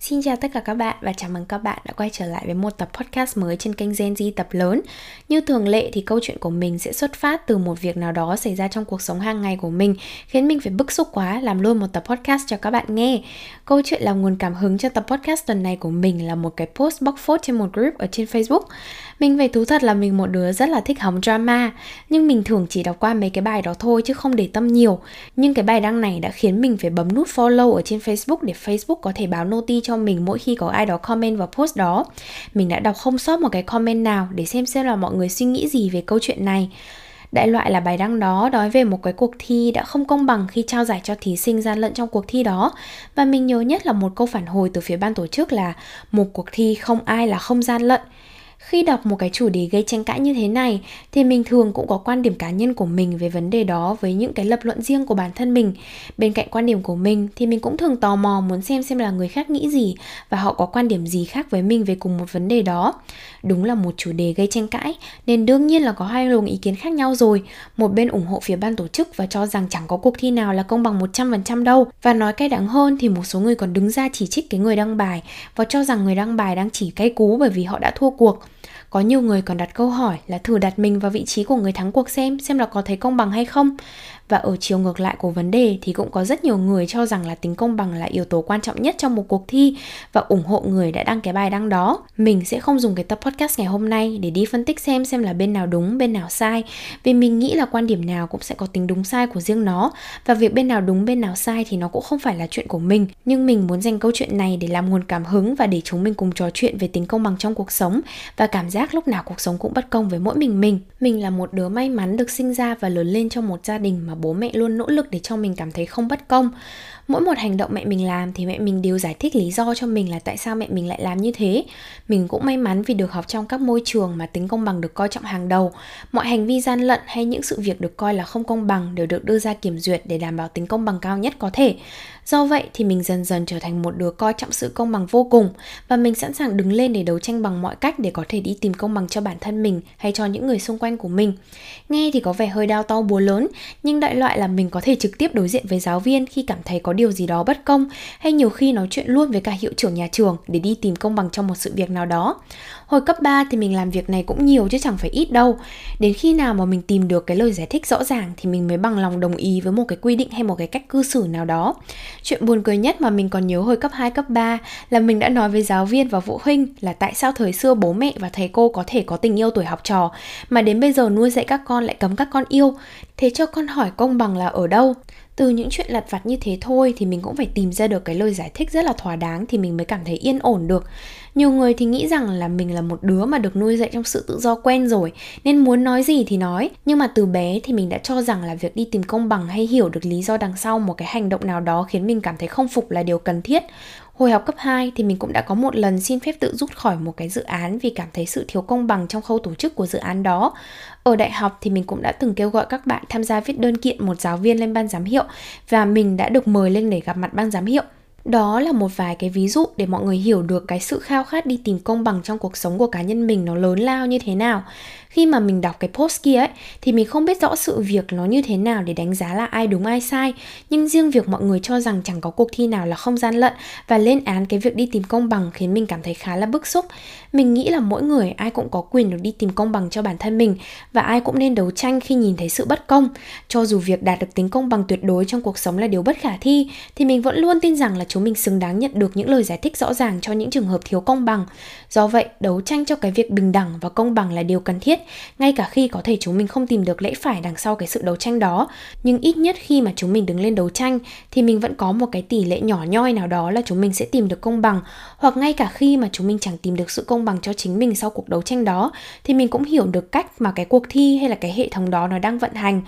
Xin chào tất cả các bạn và chào mừng các bạn đã quay trở lại với một tập podcast mới trên kênh Gen Z tập lớn. Như thường lệ thì câu chuyện của mình sẽ xuất phát từ một việc nào đó xảy ra trong cuộc sống hàng ngày của mình, khiến mình phải bức xúc quá, làm luôn một tập podcast cho các bạn nghe. Câu chuyện là nguồn cảm hứng cho tập podcast tuần này của mình là một cái post bóc phốt trên một group ở trên Facebook. Mình phải thú thật là mình một đứa rất là thích hóng drama, Nhưng mình thường chỉ đọc qua mấy cái bài đó thôi chứ không để tâm nhiều Nhưng cái bài đăng này đã khiến mình phải bấm nút follow ở trên Facebook Để Facebook có thể báo noti cho mình mỗi khi có ai đó comment vào post đó Mình đã đọc không sót một cái comment nào để xem xem là mọi người suy nghĩ gì về câu chuyện này Đại loại là bài đăng đó nói về một cái cuộc thi đã không công bằng khi trao giải cho thí sinh gian lận trong cuộc thi đó. Và mình nhớ nhất là một câu phản hồi từ phía ban tổ chức là một cuộc thi không ai là không gian lận. Khi đọc một cái chủ đề gây tranh cãi như thế này, thì mình thường cũng có quan điểm cá nhân của mình về vấn đề đó với những cái lập luận riêng của bản thân mình. Bên cạnh quan điểm của mình, thì mình cũng thường tò mò muốn xem xem là người khác nghĩ gì và họ có quan điểm gì khác với mình về cùng một vấn đề đó. Đúng là một chủ đề gây tranh cãi, nên đương nhiên là có hai luồng ý kiến khác nhau rồi. Một bên ủng hộ phía ban tổ chức và cho rằng chẳng có cuộc thi nào là công bằng 100% đâu. Và nói cay đắng hơn thì một số người còn đứng ra chỉ trích cái người đăng bài và cho rằng người đăng bài đang chỉ cay cú bởi vì họ đã thua cuộc. Có nhiều người còn đặt câu hỏi là thử đặt mình vào vị trí của người thắng cuộc xem xem là có thấy công bằng hay không. Và ở chiều ngược lại của vấn đề thì cũng có rất nhiều người cho rằng là tính công bằng là yếu tố quan trọng nhất trong một cuộc thi và ủng hộ người đã đăng cái bài đăng đó. Mình sẽ không dùng cái tập podcast ngày hôm nay để đi phân tích xem xem là bên nào đúng, bên nào sai vì mình nghĩ là quan điểm nào cũng sẽ có tính đúng sai của riêng nó và việc bên nào đúng, bên nào sai thì nó cũng không phải là chuyện của mình. Nhưng mình muốn dành câu chuyện này để làm nguồn cảm hứng và để chúng mình cùng trò chuyện về tính công bằng trong cuộc sống và cảm giác lúc nào cuộc sống cũng bất công với mỗi mình mình. Mình là một đứa may mắn được sinh ra và lớn lên trong một gia đình mà bố mẹ luôn nỗ lực để cho mình cảm thấy không bất công. Mỗi một hành động mẹ mình làm thì mẹ mình đều giải thích lý do cho mình là tại sao mẹ mình lại làm như thế. Mình cũng may mắn vì được học trong các môi trường mà tính công bằng được coi trọng hàng đầu. Mọi hành vi gian lận hay những sự việc được coi là không công bằng đều được đưa ra kiểm duyệt để đảm bảo tính công bằng cao nhất có thể do vậy thì mình dần dần trở thành một đứa coi trọng sự công bằng vô cùng và mình sẵn sàng đứng lên để đấu tranh bằng mọi cách để có thể đi tìm công bằng cho bản thân mình hay cho những người xung quanh của mình nghe thì có vẻ hơi đau to búa lớn, nhưng đại loại là mình có thể trực tiếp đối diện với giáo viên khi cảm thấy có điều gì đó bất công hay nhiều khi nói chuyện luôn với cả hiệu trưởng nhà trường để đi tìm công bằng trong một sự việc nào đó. Hồi cấp 3 thì mình làm việc này cũng nhiều chứ chẳng phải ít đâu. Đến khi nào mà mình tìm được cái lời giải thích rõ ràng thì mình mới bằng lòng đồng ý với một cái quy định hay một cái cách cư xử nào đó. Chuyện buồn cười nhất mà mình còn nhớ hồi cấp 2, cấp 3 là mình đã nói với giáo viên và phụ huynh là tại sao thời xưa bố mẹ và thầy cô có thể có tình yêu tuổi học trò mà đến bây giờ nuôi dạy các con lại cấm các con yêu. Thế cho con hỏi công bằng là ở đâu? từ những chuyện lặt vặt như thế thôi thì mình cũng phải tìm ra được cái lời giải thích rất là thỏa đáng thì mình mới cảm thấy yên ổn được nhiều người thì nghĩ rằng là mình là một đứa mà được nuôi dạy trong sự tự do quen rồi, nên muốn nói gì thì nói nhưng mà từ bé thì mình đã cho rằng là việc đi tìm công bằng hay hiểu được lý do đằng sau một cái hành động nào đó khiến mình cảm thấy không phục là điều cần thiết Hồi học cấp 2 thì mình cũng đã có một lần xin phép tự rút khỏi một cái dự án vì cảm thấy sự thiếu công bằng trong khâu tổ chức của dự án đó. Ở đại học thì mình cũng đã từng kêu gọi các bạn tham gia viết đơn kiện một giáo viên lên ban giám hiệu và mình đã được mời lên để gặp mặt ban giám hiệu. Đó là một vài cái ví dụ để mọi người hiểu được cái sự khao khát đi tìm công bằng trong cuộc sống của cá nhân mình nó lớn lao như thế nào. Khi mà mình đọc cái post kia ấy, thì mình không biết rõ sự việc nó như thế nào để đánh giá là ai đúng, ai sai. Nhưng riêng việc mọi người cho rằng chẳng có cuộc thi nào là không gian lận và lên án cái việc đi tìm công bằng khiến mình cảm thấy khá là bức xúc. Mình nghĩ là mỗi người ai cũng có quyền được đi tìm công bằng cho bản thân mình và ai cũng nên đấu tranh khi nhìn thấy sự bất công. Cho dù việc đạt được tính công bằng tuyệt đối trong cuộc sống là điều bất khả thi, thì mình vẫn luôn tin rằng là chúng mình xứng đáng nhận được những lời giải thích rõ ràng cho những trường hợp thiếu công bằng. Do vậy, đấu tranh cho cái việc bình đẳng và công bằng là điều cần thiết, ngay cả khi có thể chúng mình không tìm được lẽ phải đằng sau cái sự đấu tranh đó. Nhưng ít nhất khi mà chúng mình đứng lên đấu tranh, thì mình vẫn có một cái tỷ lệ nhỏ nhoi nào đó là chúng mình sẽ tìm được công bằng. Hoặc ngay cả khi mà chúng mình chẳng tìm được sự công bằng cho chính mình sau cuộc đấu tranh đó, thì mình cũng hiểu được cách mà cái cuộc thi hay là cái hệ thống đó nó đang vận hành.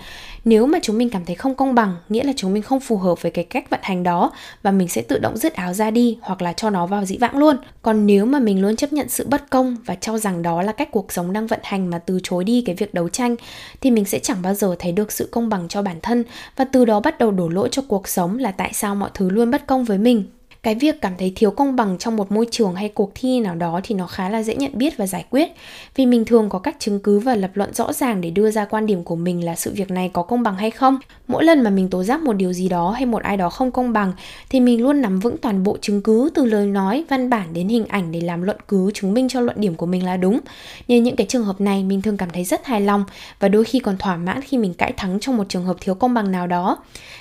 Nếu mà chúng mình cảm thấy không công bằng, nghĩa là chúng mình không phù hợp với cái cách vận hành đó, và mình sẽ tự tự động dứt áo ra đi hoặc là cho nó vào dĩ vãng luôn. Còn nếu mà mình luôn chấp nhận sự bất công và cho rằng đó là cách cuộc sống đang vận hành mà từ chối đi cái việc đấu tranh, thì mình sẽ chẳng bao giờ thấy được sự công bằng cho bản thân và từ đó bắt đầu đổ lỗi cho cuộc sống là tại sao mọi thứ luôn bất công với mình cái việc cảm thấy thiếu công bằng trong một môi trường hay cuộc thi nào đó thì nó khá là dễ nhận biết và giải quyết. Vì mình thường có các chứng cứ và lập luận rõ ràng để đưa ra quan điểm của mình là sự việc này có công bằng hay không. Mỗi lần mà mình tố giác một điều gì đó hay một ai đó không công bằng, thì mình luôn nắm vững toàn bộ chứng cứ từ lời nói, văn bản đến hình ảnh để làm luận cứ chứng minh cho luận điểm của mình là đúng. Nên những cái trường hợp này, mình thường cảm thấy rất hài lòng và đôi khi còn thỏa mãn khi mình cãi thắng trong một trường hợp thiếu công bằng nào đó.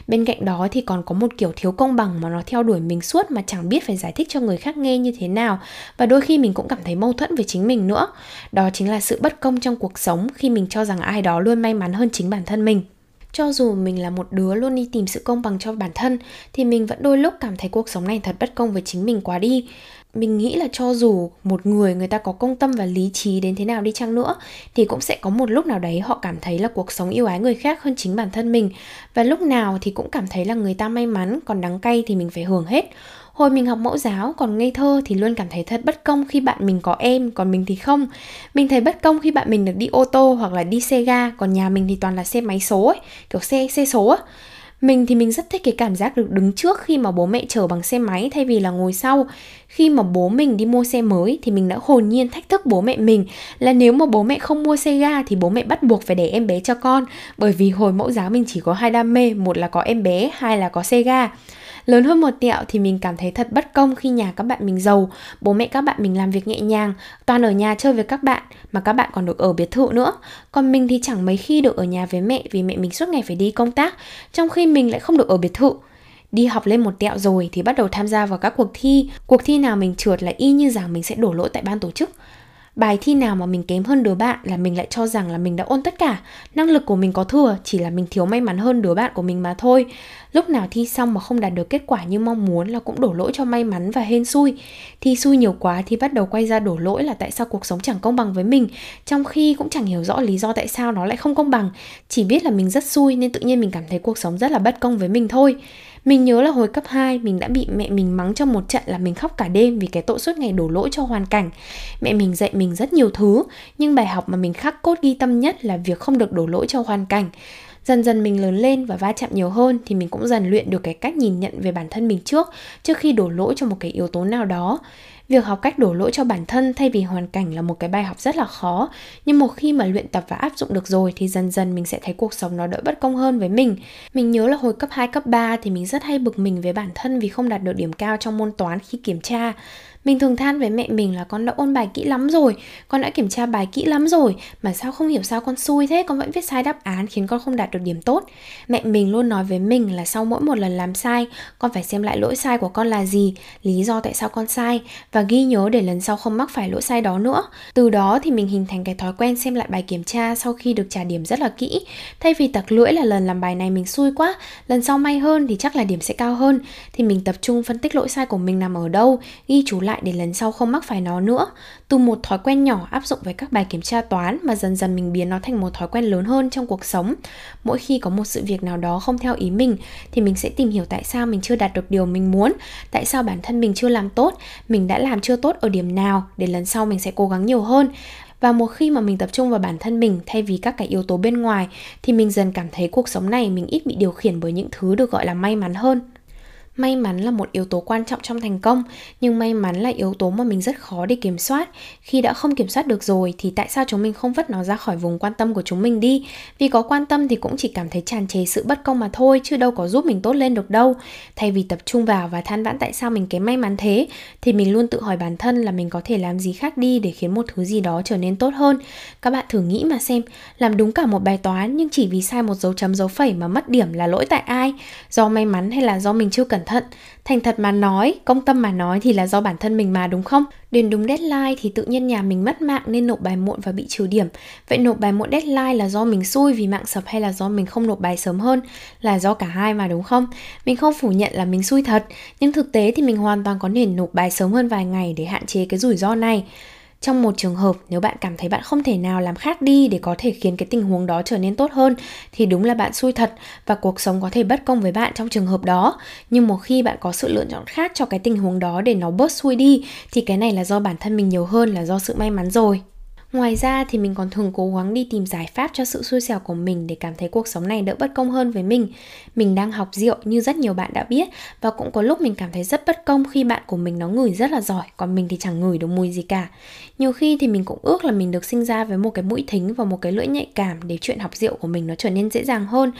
Bên cạnh đó thì còn có một kiểu thiếu công bằng mà nó theo đuổi mình suốt mà chẳng biết phải giải thích cho người khác nghe như thế nào. Và đôi khi mình cũng cảm thấy mâu thuẫn với chính mình nữa. Đó chính là sự bất công trong cuộc sống khi mình cho rằng ai đó luôn may mắn hơn chính bản thân mình. Cho dù mình là một đứa luôn đi tìm sự công bằng cho bản thân, thì mình vẫn đôi lúc cảm thấy cuộc sống này thật bất công với chính mình quá đi. Mình nghĩ là cho dù một người người ta có công tâm và lý trí đến thế nào đi chăng nữa, thì cũng sẽ có một lúc nào đấy họ cảm thấy là cuộc sống yêu ái người khác hơn chính bản thân mình. Và lúc nào thì cũng cảm thấy là người ta may mắn, còn đắng cay thì mình phải hưởng hết. Hồi mình học mẫu giáo còn ngây thơ thì luôn cảm thấy thật bất công khi bạn mình có em còn mình thì không. Mình thấy bất công khi bạn mình được đi ô tô hoặc là đi xe ga còn nhà mình thì toàn là xe máy số ấy, kiểu xe xe số á. Mình thì mình rất thích cái cảm giác được đứng trước khi mà bố mẹ chở bằng xe máy thay vì là ngồi sau. Khi mà bố mình đi mua xe mới thì mình đã hồn nhiên thách thức bố mẹ mình là nếu mà bố mẹ không mua xe ga thì bố mẹ bắt buộc phải để em bé cho con. Bởi vì hồi mẫu giáo mình chỉ có hai đam mê, một là có em bé, hai là có xe ga. Lớn hơn một tẹo thì mình cảm thấy thật bất công khi nhà các bạn mình giàu, bố mẹ các bạn mình làm việc nhẹ nhàng, toàn ở nhà chơi với các bạn mà các bạn còn được ở biệt thự nữa. Còn mình thì chẳng mấy khi được ở nhà với mẹ vì mẹ mình suốt ngày phải đi công tác, trong khi mình lại không được ở biệt thự. Đi học lên một tẹo rồi thì bắt đầu tham gia vào các cuộc thi. Cuộc thi nào mình trượt là y như rằng mình sẽ đổ lỗi tại ban tổ chức bài thi nào mà mình kém hơn đứa bạn là mình lại cho rằng là mình đã ôn tất cả. Năng lực của mình có thừa, chỉ là mình thiếu may mắn hơn đứa bạn của mình mà thôi. Lúc nào thi xong mà không đạt được kết quả như mong muốn là cũng đổ lỗi cho may mắn và hên xui. Thi xui nhiều quá thì bắt đầu quay ra đổ lỗi là tại sao cuộc sống chẳng công bằng với mình, trong khi cũng chẳng hiểu rõ lý do tại sao nó lại không công bằng. Chỉ biết là mình rất xui nên tự nhiên mình cảm thấy cuộc sống rất là bất công với mình thôi mình nhớ là hồi cấp 2 mình đã bị mẹ mình mắng trong một trận là mình khóc cả đêm vì cái tội suốt ngày đổ lỗi cho hoàn cảnh. Mẹ mình dạy mình rất nhiều thứ, nhưng bài học mà mình khắc cốt ghi tâm nhất là việc không được đổ lỗi cho hoàn cảnh. Dần dần mình lớn lên và va chạm nhiều hơn thì mình cũng dần luyện được cái cách nhìn nhận về bản thân mình trước trước khi đổ lỗi cho một cái yếu tố nào đó. Việc học cách đổ lỗi cho bản thân thay vì hoàn cảnh là một cái bài học rất là khó, nhưng một khi mà luyện tập và áp dụng được rồi thì dần dần mình sẽ thấy cuộc sống nó đỡ bất công hơn với mình. Mình nhớ là hồi cấp 2, cấp 3 thì mình rất hay bực mình với bản thân vì không đạt được điểm cao trong môn toán khi kiểm tra. Mình thường than với mẹ mình là con đã ôn bài kỹ lắm rồi, con đã kiểm tra bài kỹ lắm rồi, mà sao không hiểu sao con xui thế, con vẫn viết sai đáp án khiến con không đạt được điểm tốt. Mẹ mình luôn nói với mình là sau mỗi một lần làm sai, con phải xem lại lỗi sai của con là gì, lý do tại sao con sai và ghi nhớ để lần sau không mắc phải lỗi sai đó nữa. Từ đó thì mình hình thành cái thói quen xem lại bài kiểm tra sau khi được trả điểm rất là kỹ. Thay vì tặc lưỡi là lần làm bài này mình xui quá, lần sau may hơn thì chắc là điểm sẽ cao hơn, thì mình tập trung phân tích lỗi sai của mình nằm ở đâu, ghi chú lại lại để lần sau không mắc phải nó nữa. Từ một thói quen nhỏ áp dụng với các bài kiểm tra toán mà dần dần mình biến nó thành một thói quen lớn hơn trong cuộc sống. Mỗi khi có một sự việc nào đó không theo ý mình thì mình sẽ tìm hiểu tại sao mình chưa đạt được điều mình muốn, tại sao bản thân mình chưa làm tốt, mình đã làm chưa tốt ở điểm nào để lần sau mình sẽ cố gắng nhiều hơn và một khi mà mình tập trung vào bản thân mình thay vì các cái yếu tố bên ngoài thì mình dần cảm thấy cuộc sống này mình ít bị điều khiển bởi những thứ được gọi là may mắn hơn may mắn là một yếu tố quan trọng trong thành công, nhưng may mắn là yếu tố mà mình rất khó để kiểm soát. Khi đã không kiểm soát được rồi, thì tại sao chúng mình không vứt nó ra khỏi vùng quan tâm của chúng mình đi? Vì có quan tâm thì cũng chỉ cảm thấy tràn trề sự bất công mà thôi, chứ đâu có giúp mình tốt lên được đâu. Thay vì tập trung vào và than vãn tại sao mình kém may mắn thế, thì mình luôn tự hỏi bản thân là mình có thể làm gì khác đi để khiến một thứ gì đó trở nên tốt hơn. Các bạn thử nghĩ mà xem, làm đúng cả một bài toán nhưng chỉ vì sai một dấu chấm dấu phẩy mà mất điểm là lỗi tại ai? Do may mắn hay là do mình chưa cẩn cẩn thận. Thành thật mà nói, công tâm mà nói thì là do bản thân mình mà, đúng không? Đến đúng deadline thì tự nhiên nhà mình mất mạng nên nộp bài muộn và bị trừ điểm. Vậy nộp bài muộn deadline là do mình xui vì mạng sập hay là do mình không nộp bài sớm hơn? Là do cả hai mà, đúng không? Mình không phủ nhận là mình xui thật, nhưng thực tế thì mình hoàn toàn có thể nộp bài sớm hơn vài ngày để hạn chế cái rủi ro này trong một trường hợp, nếu bạn cảm thấy bạn không thể nào làm khác đi để có thể khiến cái tình huống đó trở nên tốt hơn, thì đúng là bạn xui thật và cuộc sống có thể bất công với bạn trong trường hợp đó nhưng một khi bạn có sự lựa chọn khác cho cái tình huống đó để nó bớt xui đi, thì cái này là do bản thân mình nhiều hơn, là do sự may mắn rồi Ngoài ra thì mình còn thường cố gắng đi tìm giải pháp cho sự xui xẻo của mình để cảm thấy cuộc sống này đỡ bất công hơn với mình. Mình đang học rượu như rất nhiều bạn đã biết và cũng có lúc mình cảm thấy rất bất công khi bạn của mình nó ngửi rất là giỏi, còn mình thì chẳng ngửi được mùi gì cả. Nhiều khi thì mình cũng ước là mình được sinh ra với một cái mũi thính và một cái lưỡi nhạy cảm để chuyện học rượu của mình nó trở nên dễ dàng hơn.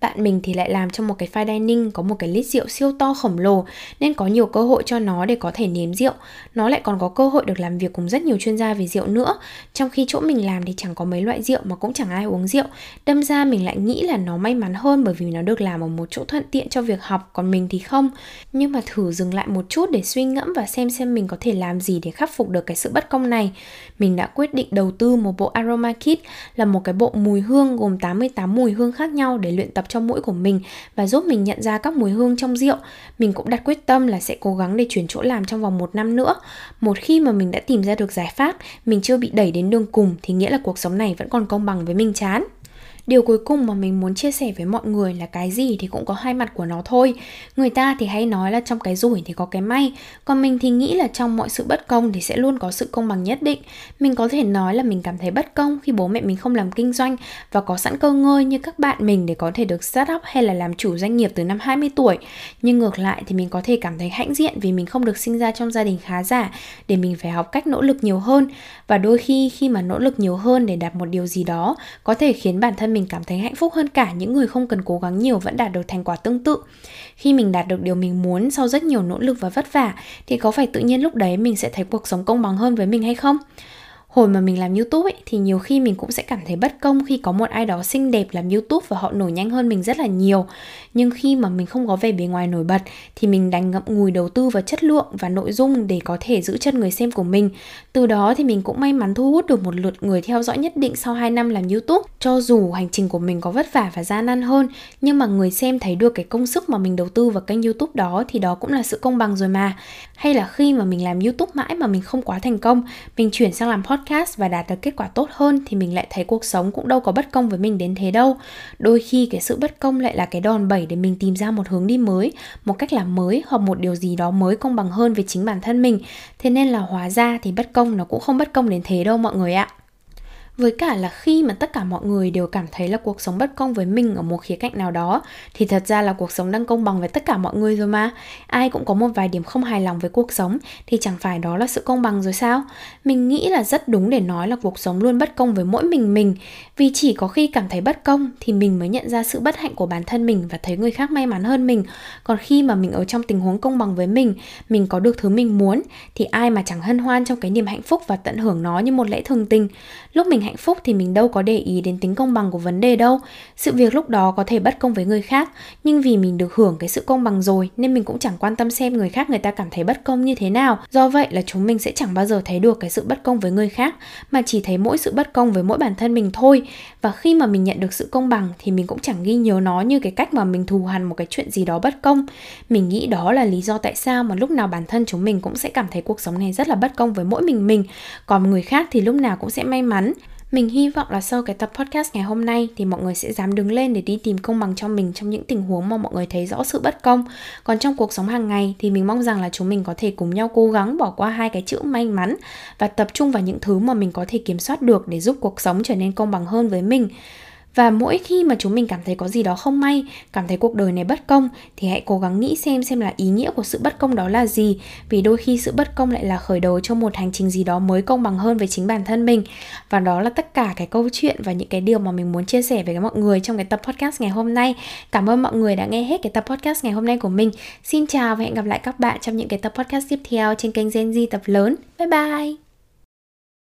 Bạn mình thì lại làm trong một cái fine dining có một cái lít rượu siêu to khổng lồ, nên có nhiều cơ hội cho nó để có thể nếm rượu. Nó lại còn có cơ hội được làm việc cùng rất nhiều chuyên gia về rượu nữa trong khi chỗ mình làm thì chẳng có mấy loại rượu mà cũng chẳng ai uống rượu đâm ra mình lại nghĩ là nó may mắn hơn bởi vì nó được làm ở một chỗ thuận tiện cho việc học, còn mình thì không. Nhưng mà thử dừng lại một chút để suy ngẫm và xem xem mình có thể làm gì để khắc phục được cái sự bất công này. Mình đã quyết định đầu tư một bộ aroma kit là một cái bộ mùi hương gồm 88 mùi hương khác nhau để luyện tập cho mũi của mình và giúp mình nhận ra các mùi hương trong rượu. Mình cũng đặt quyết tâm là sẽ cố gắng để chuyển chỗ làm trong vòng một năm nữa. Một khi mà mình đã tìm ra được giải pháp, mình chưa bị đẩy đến đường cùng, thì nghĩa là cuộc sống này vẫn còn công bằng với mình chán điều cuối cùng mà mình muốn chia sẻ với mọi người là cái gì thì cũng có hai mặt của nó thôi. Người ta thì hay nói là trong cái rủi thì có cái may, còn mình thì nghĩ là trong mọi sự bất công thì sẽ luôn có sự công bằng nhất định. Mình có thể nói là mình cảm thấy bất công khi bố mẹ mình không làm kinh doanh và có sẵn cơ ngơi như các bạn mình để có thể được start up hay là làm chủ doanh nghiệp từ năm 20 tuổi. Nhưng ngược lại thì mình có thể cảm thấy hãnh diện vì mình không được sinh ra trong gia đình khá giả, để mình phải học cách nỗ lực nhiều hơn. Và đôi khi khi mà nỗ lực nhiều hơn để đạt một điều gì đó, có thể khiến bản thân mình cảm thấy hạnh phúc hơn cả, những người không cần cố gắng nhiều vẫn đạt được thành quả tương tự. Khi mình đạt được điều mình muốn sau rất nhiều nỗ lực và vất vả, thì có phải tự nhiên lúc đấy mình sẽ thấy cuộc sống công bằng hơn với mình hay không? Hồi mà mình làm youtube ấy, thì nhiều khi mình cũng sẽ cảm thấy bất công khi có một ai đó xinh đẹp làm youtube và họ nổi nhanh hơn mình rất là nhiều. Nhưng khi mà mình không có vẻ bề ngoài nổi bật thì mình đành ngậm ngùi đầu tư vào chất lượng và nội dung để có thể giữ chân người xem của mình. Từ đó thì mình cũng may mắn thu hút được một lượt người theo dõi nhất định sau 2 năm làm youtube. Cho dù hành trình của mình có vất vả và gian nan hơn nhưng mà người xem thấy được cái công sức mà mình đầu tư vào kênh youtube đó thì đó cũng là sự công bằng rồi mà. Hay là khi mà mình làm youtube mãi mà mình không quá thành công mình chuyển sang làm podcast podcast và đạt được kết quả tốt hơn thì mình lại thấy cuộc sống cũng đâu có bất công với mình đến thế đâu. Đôi khi cái sự bất công lại là cái đòn bẩy để mình tìm ra một hướng đi mới, một cách làm mới hoặc một điều gì đó mới công bằng hơn về chính bản thân mình. Thế nên là hóa ra thì bất công nó cũng không bất công đến thế đâu mọi người ạ với cả là khi mà tất cả mọi người đều cảm thấy là cuộc sống bất công với mình ở một khía cạnh nào đó, thì thật ra là cuộc sống đang công bằng với tất cả mọi người rồi mà. Ai cũng có một vài điểm không hài lòng với cuộc sống, thì chẳng phải đó là sự công bằng rồi sao? Mình nghĩ là rất đúng để nói là cuộc sống luôn bất công với mỗi mình mình. Vì chỉ có khi cảm thấy bất công thì mình mới nhận ra sự bất hạnh của bản thân mình và thấy người khác may mắn hơn mình. Còn khi mà mình ở trong tình huống công bằng với mình mình có được thứ mình muốn, thì ai mà chẳng hân hoan trong cái niềm hạnh phúc và tận hưởng nó như một lẽ thường tình. Lúc mình hạnh phúc thì mình đâu có để ý đến tính công bằng của vấn đề đâu. Sự việc lúc đó có thể bất công với người khác, nhưng vì mình được hưởng cái sự công bằng rồi, nên mình cũng chẳng quan tâm xem người khác người ta cảm thấy bất công như thế nào. Do vậy là chúng mình sẽ chẳng bao giờ thấy được cái sự bất công với người khác, mà chỉ thấy mỗi sự bất công với mỗi bản thân mình thôi. Và khi mà mình nhận được sự công bằng thì mình cũng chẳng ghi nhớ nó như cái cách mà mình thù hằn một cái chuyện gì đó bất công. Mình nghĩ đó là lý do tại sao mà lúc nào bản thân chúng mình cũng sẽ cảm thấy cuộc sống này rất là bất công với mỗi mình mình. Còn người khác thì lúc nào cũng sẽ may mắn mình hy vọng là sau cái tập podcast ngày hôm nay thì mọi người sẽ dám đứng lên để đi tìm công bằng cho mình trong những tình huống mà mọi người thấy rõ sự bất công. Còn trong cuộc sống hàng ngày thì mình mong rằng là chúng mình có thể cùng nhau cố gắng bỏ qua hai cái chữ may mắn và tập trung vào những thứ mà mình có thể kiểm soát được để giúp cuộc sống trở nên công bằng hơn với mình. Và mỗi khi mà chúng mình cảm thấy có gì đó không may, cảm thấy cuộc đời này bất công thì hãy cố gắng nghĩ xem xem là ý nghĩa của sự bất công đó là gì, vì đôi khi sự bất công lại là khởi đầu cho một hành trình gì đó mới công bằng hơn với chính bản thân mình. Và đó là tất cả cái câu chuyện và những cái điều mà mình muốn chia sẻ với mọi người trong cái tập podcast ngày hôm nay. Cảm ơn mọi người đã nghe hết cái tập podcast ngày hôm nay của mình. Xin chào và hẹn gặp lại các bạn trong những cái tập podcast tiếp theo trên kênh Gen Z tập lớn. Bye bye.